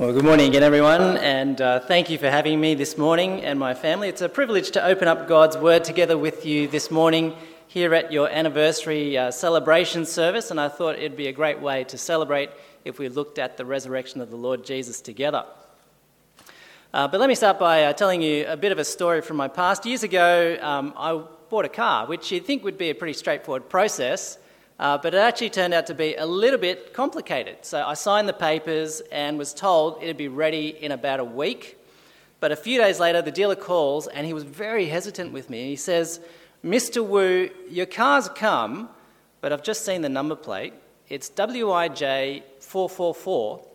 Well, good morning again, everyone, and uh, thank you for having me this morning and my family. It's a privilege to open up God's Word together with you this morning here at your anniversary uh, celebration service, and I thought it'd be a great way to celebrate if we looked at the resurrection of the Lord Jesus together. Uh, but let me start by uh, telling you a bit of a story from my past. Years ago, um, I bought a car, which you'd think would be a pretty straightforward process. Uh, but it actually turned out to be a little bit complicated. So I signed the papers and was told it'd be ready in about a week. But a few days later, the dealer calls and he was very hesitant with me. He says, Mr. Wu, your car's come, but I've just seen the number plate. It's WIJ444.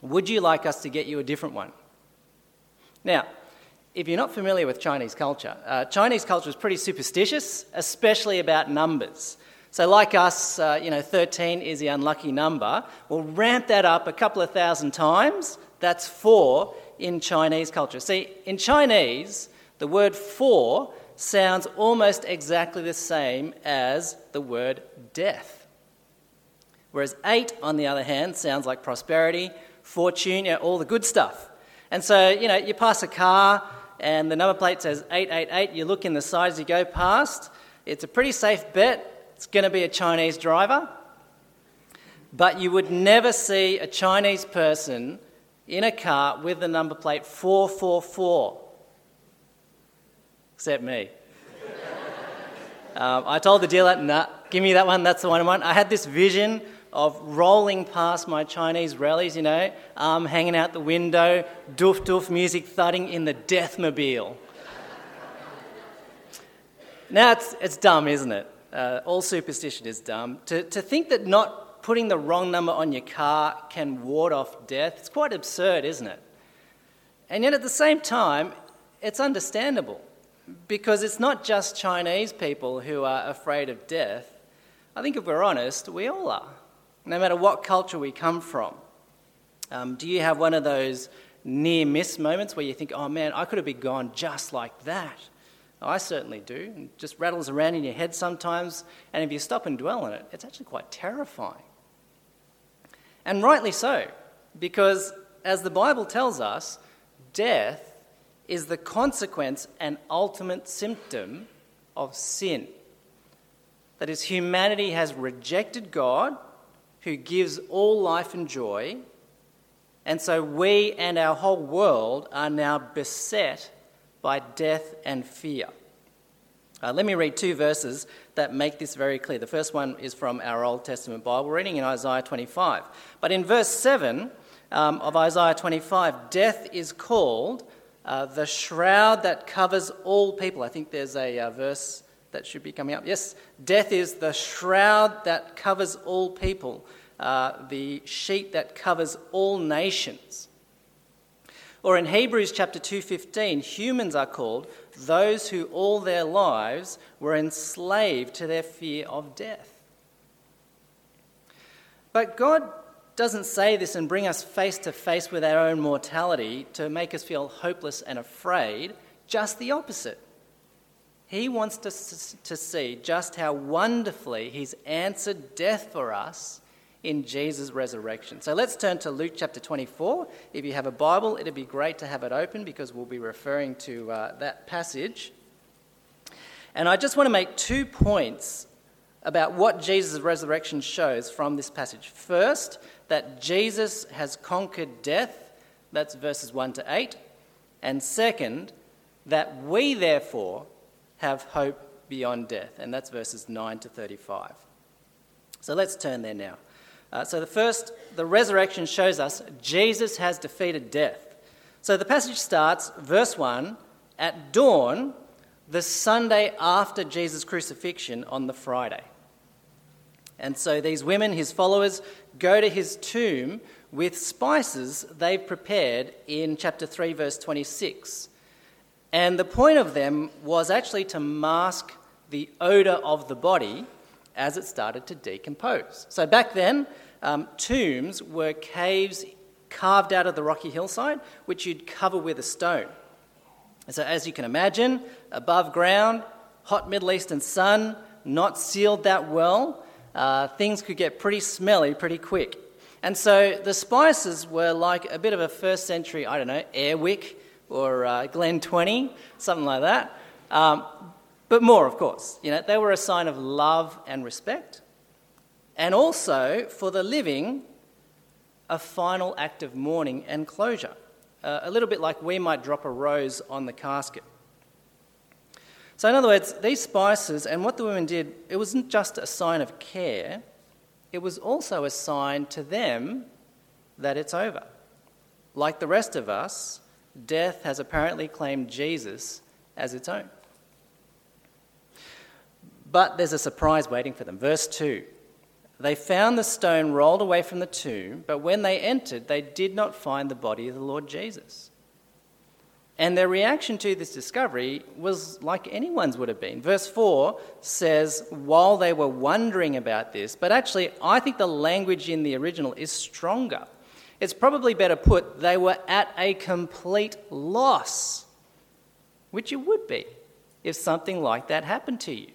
Would you like us to get you a different one? Now, if you're not familiar with Chinese culture, uh, Chinese culture is pretty superstitious, especially about numbers. So, like us, uh, you know, 13 is the unlucky number. We'll ramp that up a couple of thousand times. That's four in Chinese culture. See, in Chinese, the word four sounds almost exactly the same as the word death. Whereas eight, on the other hand, sounds like prosperity, fortune, you know, all the good stuff. And so, you know, you pass a car and the number plate says 888, you look in the side as you go past. It's a pretty safe bet it's going to be a Chinese driver, but you would never see a Chinese person in a car with the number plate 444, except me. um, I told the dealer, nah, give me that one, that's the one I want. I had this vision of rolling past my Chinese rallies, you know, arm hanging out the window, doof doof music thudding in the Deathmobile. now it's, it's dumb, isn't it? Uh, all superstition is dumb. To, to think that not putting the wrong number on your car can ward off death, it's quite absurd, isn't it? And yet at the same time, it's understandable because it's not just Chinese people who are afraid of death. I think if we're honest, we all are, no matter what culture we come from. Um, do you have one of those near miss moments where you think, oh man, I could have been gone just like that? I certainly do. It just rattles around in your head sometimes, and if you stop and dwell on it, it's actually quite terrifying. And rightly so, because as the Bible tells us, death is the consequence and ultimate symptom of sin. That is, humanity has rejected God, who gives all life and joy, and so we and our whole world are now beset by death and fear. Uh, let me read two verses that make this very clear. The first one is from our Old Testament Bible reading in Isaiah 25. But in verse 7 um, of Isaiah 25, death is called uh, the shroud that covers all people. I think there's a uh, verse that should be coming up. Yes, death is the shroud that covers all people, uh, the sheet that covers all nations. Or in Hebrews chapter 2:15, humans are called those who all their lives were enslaved to their fear of death. But God doesn't say this and bring us face to face with our own mortality to make us feel hopeless and afraid, just the opposite. He wants us to see just how wonderfully He's answered death for us in Jesus' resurrection. So let's turn to Luke chapter 24. If you have a Bible, it'd be great to have it open because we'll be referring to uh, that passage. And I just want to make two points about what Jesus' resurrection shows from this passage. First, that Jesus has conquered death, that's verses 1 to 8. And second, that we therefore have hope beyond death, and that's verses 9 to 35. So let's turn there now. Uh, so, the first, the resurrection shows us Jesus has defeated death. So, the passage starts, verse 1, at dawn, the Sunday after Jesus' crucifixion on the Friday. And so, these women, his followers, go to his tomb with spices they've prepared in chapter 3, verse 26. And the point of them was actually to mask the odour of the body as it started to decompose. So back then, um, tombs were caves carved out of the rocky hillside, which you'd cover with a stone. And so, as you can imagine, above ground, hot Middle Eastern sun, not sealed that well, uh, things could get pretty smelly pretty quick. And so the spices were like a bit of a first century, I don't know, Airwick or uh, Glen 20, something like that. Um, but more, of course. You know, they were a sign of love and respect. And also, for the living, a final act of mourning and closure. Uh, a little bit like we might drop a rose on the casket. So, in other words, these spices and what the women did, it wasn't just a sign of care, it was also a sign to them that it's over. Like the rest of us, death has apparently claimed Jesus as its own. But there's a surprise waiting for them. Verse 2 They found the stone rolled away from the tomb, but when they entered, they did not find the body of the Lord Jesus. And their reaction to this discovery was like anyone's would have been. Verse 4 says, while they were wondering about this, but actually, I think the language in the original is stronger. It's probably better put, they were at a complete loss, which you would be if something like that happened to you.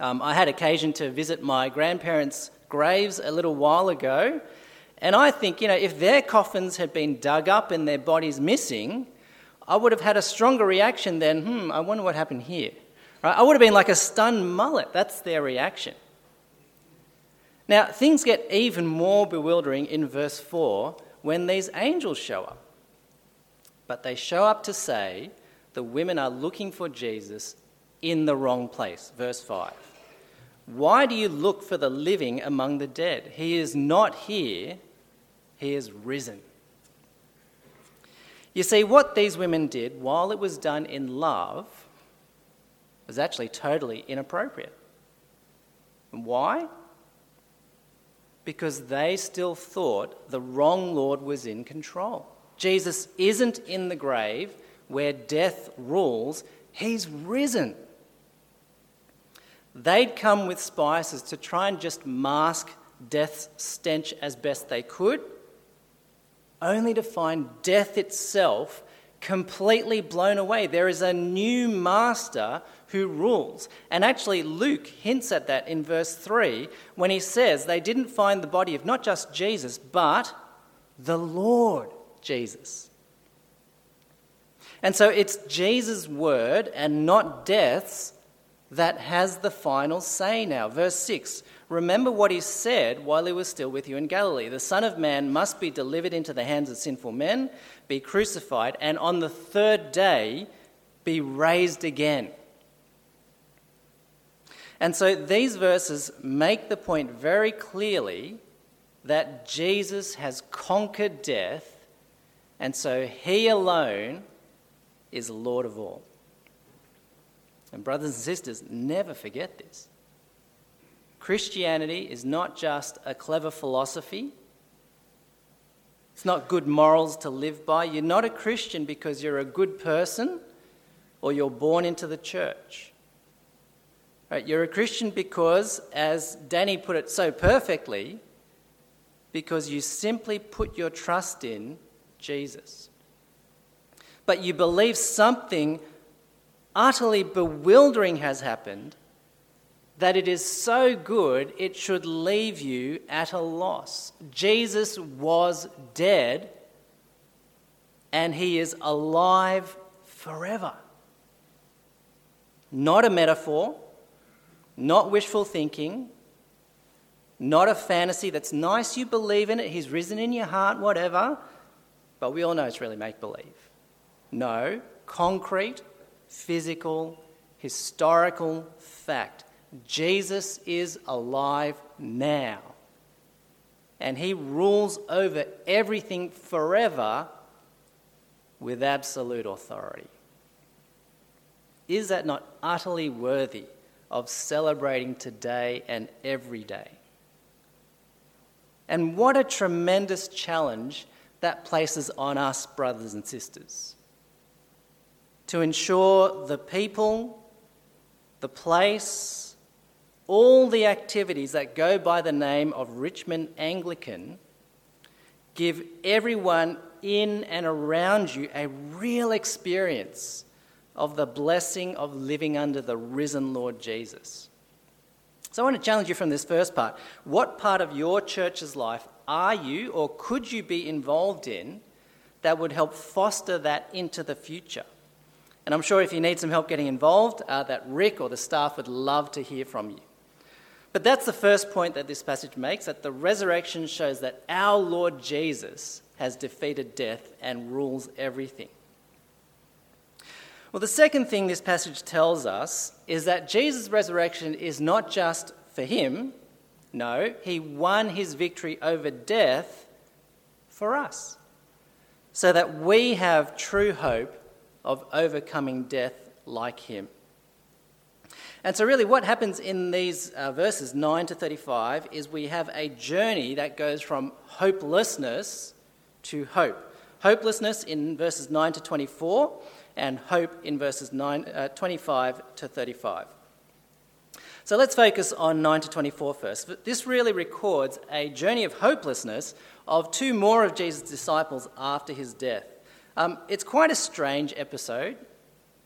Um, I had occasion to visit my grandparents' graves a little while ago, and I think, you know, if their coffins had been dug up and their bodies missing, I would have had a stronger reaction than, hmm, I wonder what happened here. Right? I would have been like a stunned mullet. That's their reaction. Now, things get even more bewildering in verse 4 when these angels show up. But they show up to say the women are looking for Jesus in the wrong place. Verse 5. Why do you look for the living among the dead? He is not here, he is risen. You see, what these women did, while it was done in love, was actually totally inappropriate. And why? Because they still thought the wrong Lord was in control. Jesus isn't in the grave where death rules, he's risen. They'd come with spices to try and just mask death's stench as best they could only to find death itself completely blown away. There is a new master who rules. And actually, Luke hints at that in verse 3 when he says they didn't find the body of not just Jesus, but the Lord Jesus. And so it's Jesus' word and not death's that has the final say now. Verse 6 Remember what he said while he was still with you in Galilee The Son of Man must be delivered into the hands of sinful men, be crucified, and on the third day be raised again. And so these verses make the point very clearly that Jesus has conquered death, and so he alone is Lord of all. And, brothers and sisters, never forget this. Christianity is not just a clever philosophy. It's not good morals to live by. You're not a Christian because you're a good person or you're born into the church. Right? You're a Christian because, as Danny put it so perfectly, because you simply put your trust in Jesus. But you believe something utterly bewildering has happened that it is so good it should leave you at a loss. Jesus was dead and he is alive forever. Not a metaphor, not wishful thinking, not a fantasy that's nice, you believe in it, he's risen in your heart, whatever, but we all know it's really make believe. No, concrete, physical, historical fact. Jesus is alive now. And he rules over everything forever with absolute authority. Is that not utterly worthy of celebrating today and every day? And what a tremendous challenge that places on us, brothers and sisters, to ensure the people, the place, all the activities that go by the name of Richmond Anglican give everyone in and around you a real experience of the blessing of living under the risen Lord Jesus. So I want to challenge you from this first part. What part of your church's life are you or could you be involved in that would help foster that into the future? And I'm sure if you need some help getting involved, uh, that Rick or the staff would love to hear from you. But that's the first point that this passage makes that the resurrection shows that our Lord Jesus has defeated death and rules everything. Well, the second thing this passage tells us is that Jesus' resurrection is not just for him, no, he won his victory over death for us, so that we have true hope of overcoming death like him. And so, really, what happens in these uh, verses 9 to 35 is we have a journey that goes from hopelessness to hope. Hopelessness in verses 9 to 24, and hope in verses 9, uh, 25 to 35. So let's focus on 9 to 24 first. This really records a journey of hopelessness of two more of Jesus' disciples after his death. Um, it's quite a strange episode.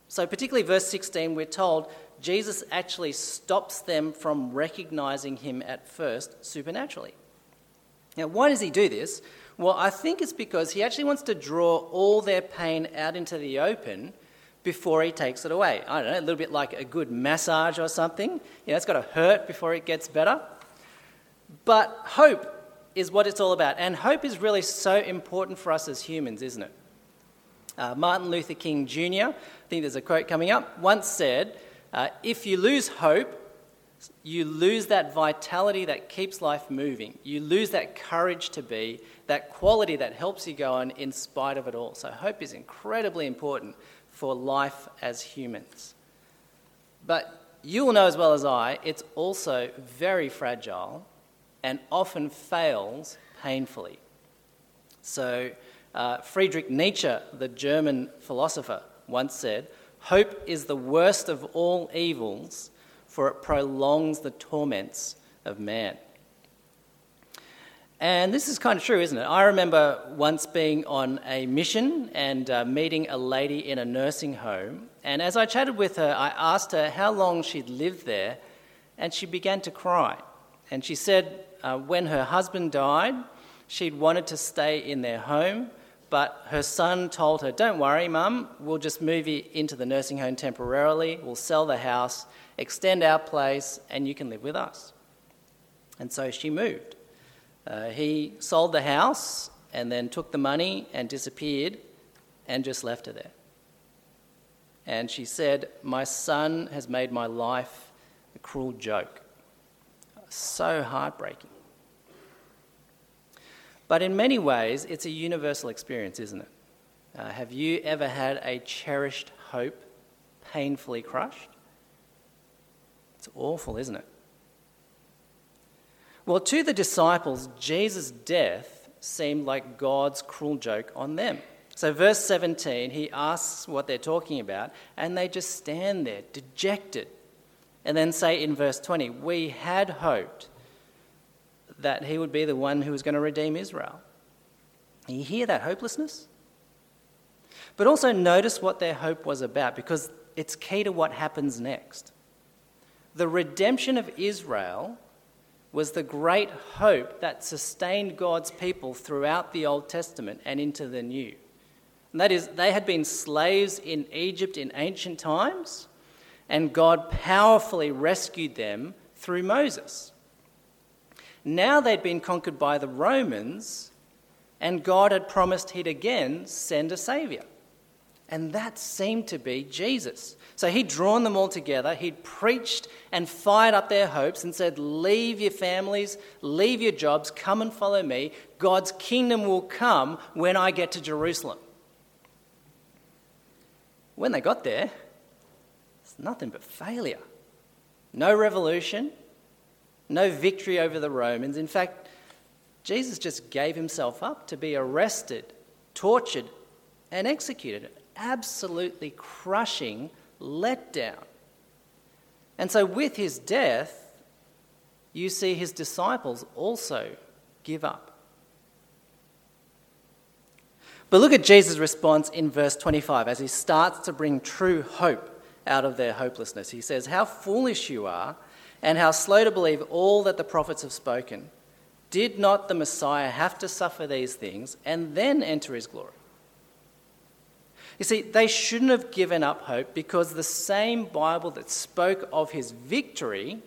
So, particularly verse 16, we're told Jesus actually stops them from recognizing him at first supernaturally. Now, why does he do this? Well, I think it's because he actually wants to draw all their pain out into the open before he takes it away. I don't know, a little bit like a good massage or something. You know, it's got to hurt before it gets better. But hope is what it's all about. And hope is really so important for us as humans, isn't it? Uh, Martin Luther King Jr., I think there's a quote coming up, once said, uh, If you lose hope, you lose that vitality that keeps life moving. You lose that courage to be, that quality that helps you go on in spite of it all. So, hope is incredibly important for life as humans. But you will know as well as I, it's also very fragile and often fails painfully. So, uh, Friedrich Nietzsche, the German philosopher, once said, Hope is the worst of all evils, for it prolongs the torments of man. And this is kind of true, isn't it? I remember once being on a mission and uh, meeting a lady in a nursing home. And as I chatted with her, I asked her how long she'd lived there, and she began to cry. And she said uh, when her husband died, she'd wanted to stay in their home, but her son told her, Don't worry, mum, we'll just move you into the nursing home temporarily, we'll sell the house, extend our place, and you can live with us. And so she moved. Uh, he sold the house and then took the money and disappeared and just left her there. And she said, My son has made my life a cruel joke. So heartbreaking. But in many ways, it's a universal experience, isn't it? Uh, have you ever had a cherished hope painfully crushed? It's awful, isn't it? Well, to the disciples, Jesus' death seemed like God's cruel joke on them. So, verse 17, he asks what they're talking about, and they just stand there, dejected. And then say in verse 20, We had hoped that he would be the one who was going to redeem Israel. You hear that hopelessness? But also notice what their hope was about, because it's key to what happens next. The redemption of Israel was the great hope that sustained God's people throughout the Old Testament and into the New. And that is, they had been slaves in Egypt in ancient times, and God powerfully rescued them through Moses. Now they'd been conquered by the Romans, and God had promised he'd again send a Saviour. And that seemed to be Jesus. So he'd drawn them all together, he'd preached and fired up their hopes and said, Leave your families, leave your jobs, come and follow me. God's kingdom will come when I get to Jerusalem. When they got there, it's nothing but failure. No revolution, no victory over the Romans. In fact, Jesus just gave himself up to be arrested, tortured, and executed. Absolutely crushing letdown. And so, with his death, you see his disciples also give up. But look at Jesus' response in verse 25 as he starts to bring true hope out of their hopelessness. He says, How foolish you are, and how slow to believe all that the prophets have spoken. Did not the Messiah have to suffer these things and then enter his glory? You see, they shouldn't have given up hope because the same Bible that spoke of his victory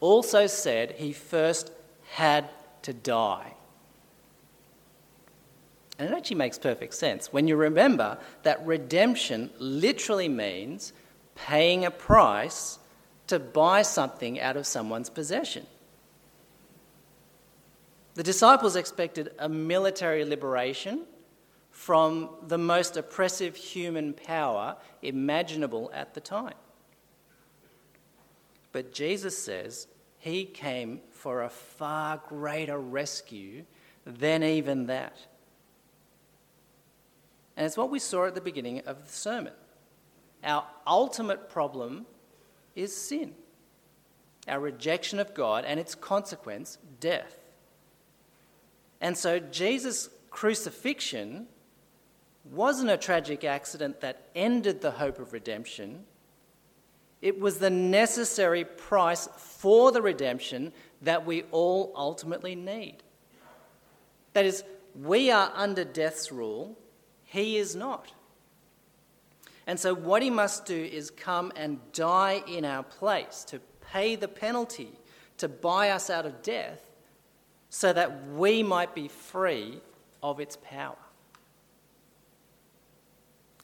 also said he first had to die. And it actually makes perfect sense when you remember that redemption literally means paying a price to buy something out of someone's possession. The disciples expected a military liberation from the most oppressive human power imaginable at the time. But Jesus says he came for a far greater rescue than even that. And it's what we saw at the beginning of the sermon. Our ultimate problem is sin, our rejection of God, and its consequence, death. And so Jesus' crucifixion wasn't a tragic accident that ended the hope of redemption. It was the necessary price for the redemption that we all ultimately need. That is, we are under death's rule, he is not. And so, what he must do is come and die in our place to pay the penalty, to buy us out of death, so that we might be free of its power.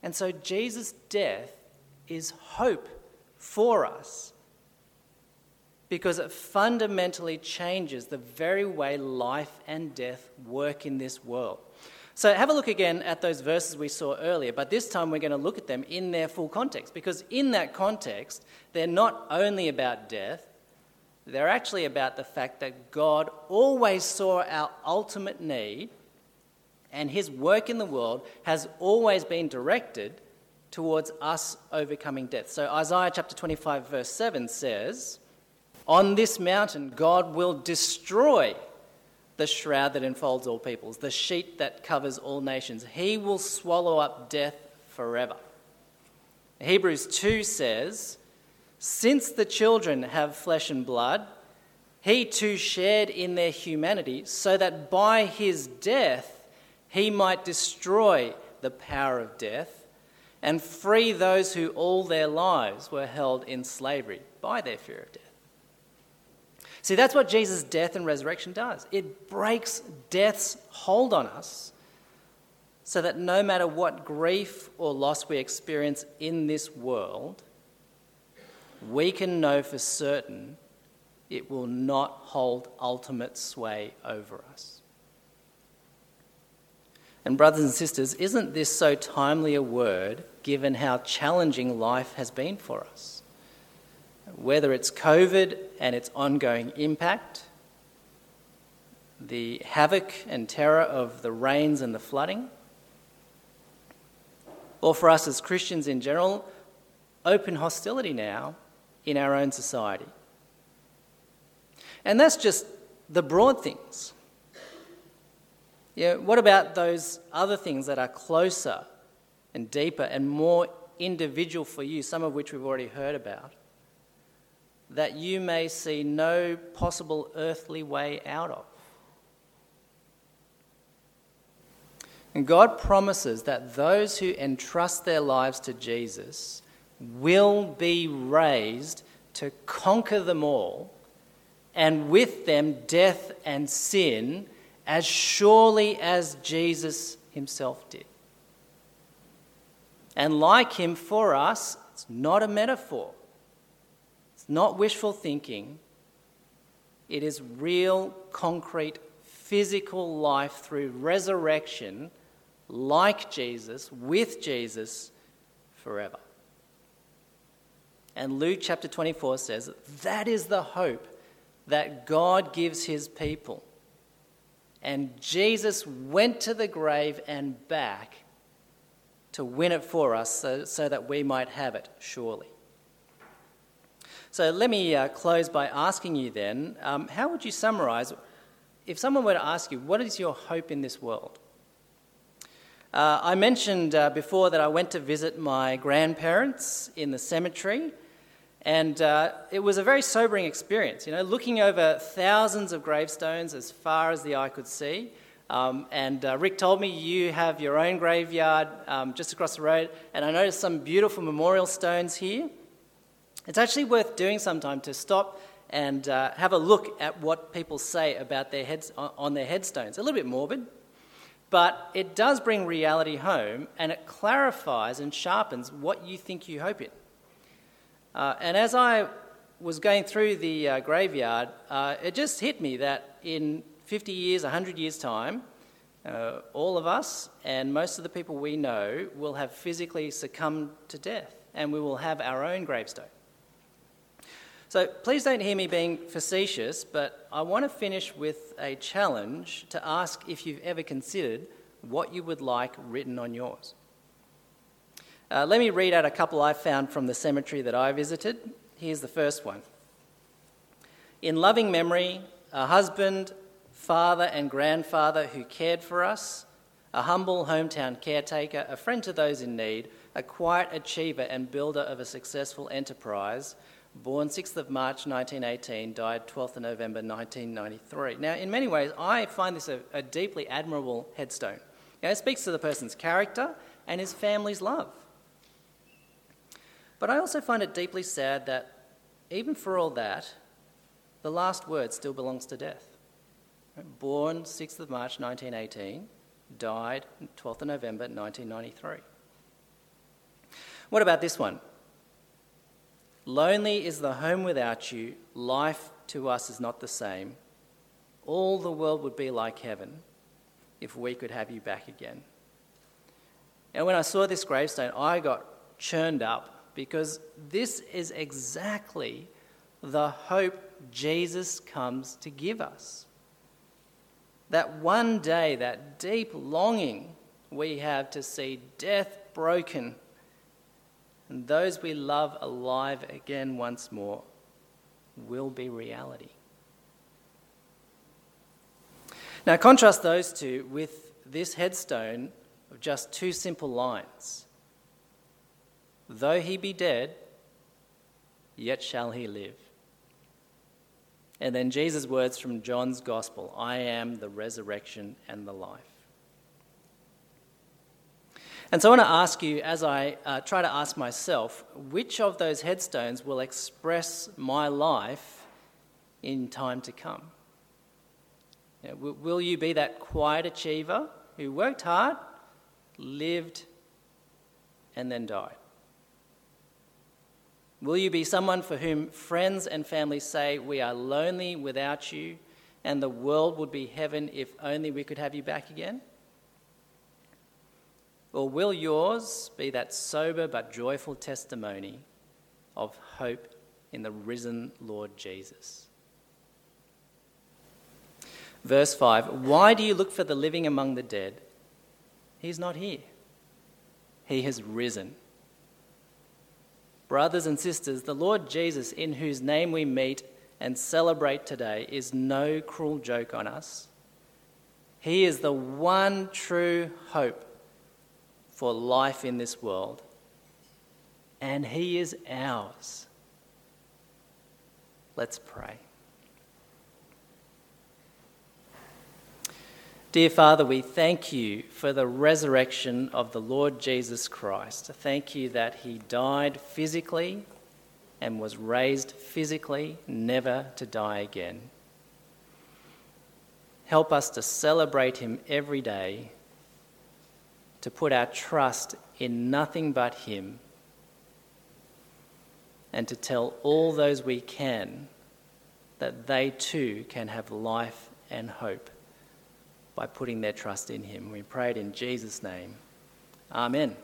And so, Jesus' death is hope for us because it fundamentally changes the very way life and death work in this world. So have a look again at those verses we saw earlier, but this time we're going to look at them in their full context because in that context, they're not only about death, they're actually about the fact that God always saw our ultimate need and his work in the world has always been directed towards us overcoming death. So Isaiah chapter 25 verse 7 says, "On this mountain God will destroy the shroud that enfolds all peoples, the sheet that covers all nations. He will swallow up death forever. Hebrews 2 says, Since the children have flesh and blood, he too shared in their humanity, so that by his death he might destroy the power of death and free those who all their lives were held in slavery by their fear of death. See, that's what Jesus' death and resurrection does it breaks death's hold on us so that no matter what grief or loss we experience in this world, we can know for certain it will not hold ultimate sway over us. And, brothers and sisters, isn't this so timely a word given how challenging life has been for us? Whether it's COVID and its ongoing impact, the havoc and terror of the rains and the flooding, or for us as Christians in general, open hostility now in our own society. And that's just the broad things. Yeah, what about those other things that are closer and deeper and more individual for you, some of which we've already heard about? That you may see no possible earthly way out of. And God promises that those who entrust their lives to Jesus will be raised to conquer them all, and with them death and sin, as surely as Jesus himself did. And like him, for us, it's not a metaphor. Not wishful thinking, it is real, concrete, physical life through resurrection, like Jesus, with Jesus, forever. And Luke chapter 24 says that is the hope that God gives his people. And Jesus went to the grave and back to win it for us so, so that we might have it, surely. So let me uh, close by asking you then um, how would you summarize if someone were to ask you, what is your hope in this world? Uh, I mentioned uh, before that I went to visit my grandparents in the cemetery, And uh, it was a very sobering experience, you know, looking over thousands of gravestones as far as the eye could see. Um, and uh, Rick told me you have your own graveyard um, just across the road, and I noticed some beautiful memorial stones here. It's actually worth doing sometime to stop and uh, have a look at what people say about their heads on their headstones. A little bit morbid, but it does bring reality home, and it clarifies and sharpens what you think you hope in. Uh, and as I was going through the uh, graveyard, uh, it just hit me that in 50 years, 100 years' time, uh, all of us and most of the people we know will have physically succumbed to death, and we will have our own gravestone. So please don't hear me being facetious, but I want to finish with a challenge to ask if you've ever considered what you would like written on yours. Uh, let me read out a couple I found from the cemetery that I visited. Here's the first one In loving memory, a husband, father, and grandfather who cared for us, a humble hometown caretaker, a friend to those in need, a quiet achiever and builder of a successful enterprise, born 6th of March 1918, died 12th of November 1993. Now, in many ways, I find this a, a deeply admirable headstone. It speaks to the person's character and his family's love. But I also find it deeply sad that even for all that, the last word still belongs to death. Born 6th of March 1918, died 12th of November 1993. What about this one? Lonely is the home without you, life to us is not the same. All the world would be like heaven if we could have you back again. And when I saw this gravestone, I got churned up because this is exactly the hope Jesus comes to give us. That one day, that deep longing we have to see death broken and those we love alive again once more will be reality. Now, contrast those two with this headstone of just two simple lines Though he be dead, yet shall he live. And then Jesus' words from John's Gospel I am the resurrection and the life. And so I want to ask you, as I uh, try to ask myself, which of those headstones will express my life in time to come? You know, will, will you be that quiet achiever who worked hard, lived, and then died? Will you be someone for whom friends and family say, We are lonely without you, and the world would be heaven if only we could have you back again? Or will yours be that sober but joyful testimony of hope in the risen Lord Jesus? Verse 5 Why do you look for the living among the dead? He's not here, he has risen. Brothers and sisters, the Lord Jesus, in whose name we meet and celebrate today, is no cruel joke on us. He is the one true hope for life in this world, and He is ours. Let's pray. Dear Father, we thank you for the resurrection of the Lord Jesus Christ. Thank you that he died physically and was raised physically, never to die again. Help us to celebrate him every day, to put our trust in nothing but him, and to tell all those we can that they too can have life and hope by putting their trust in him. We pray it in Jesus' name. Amen.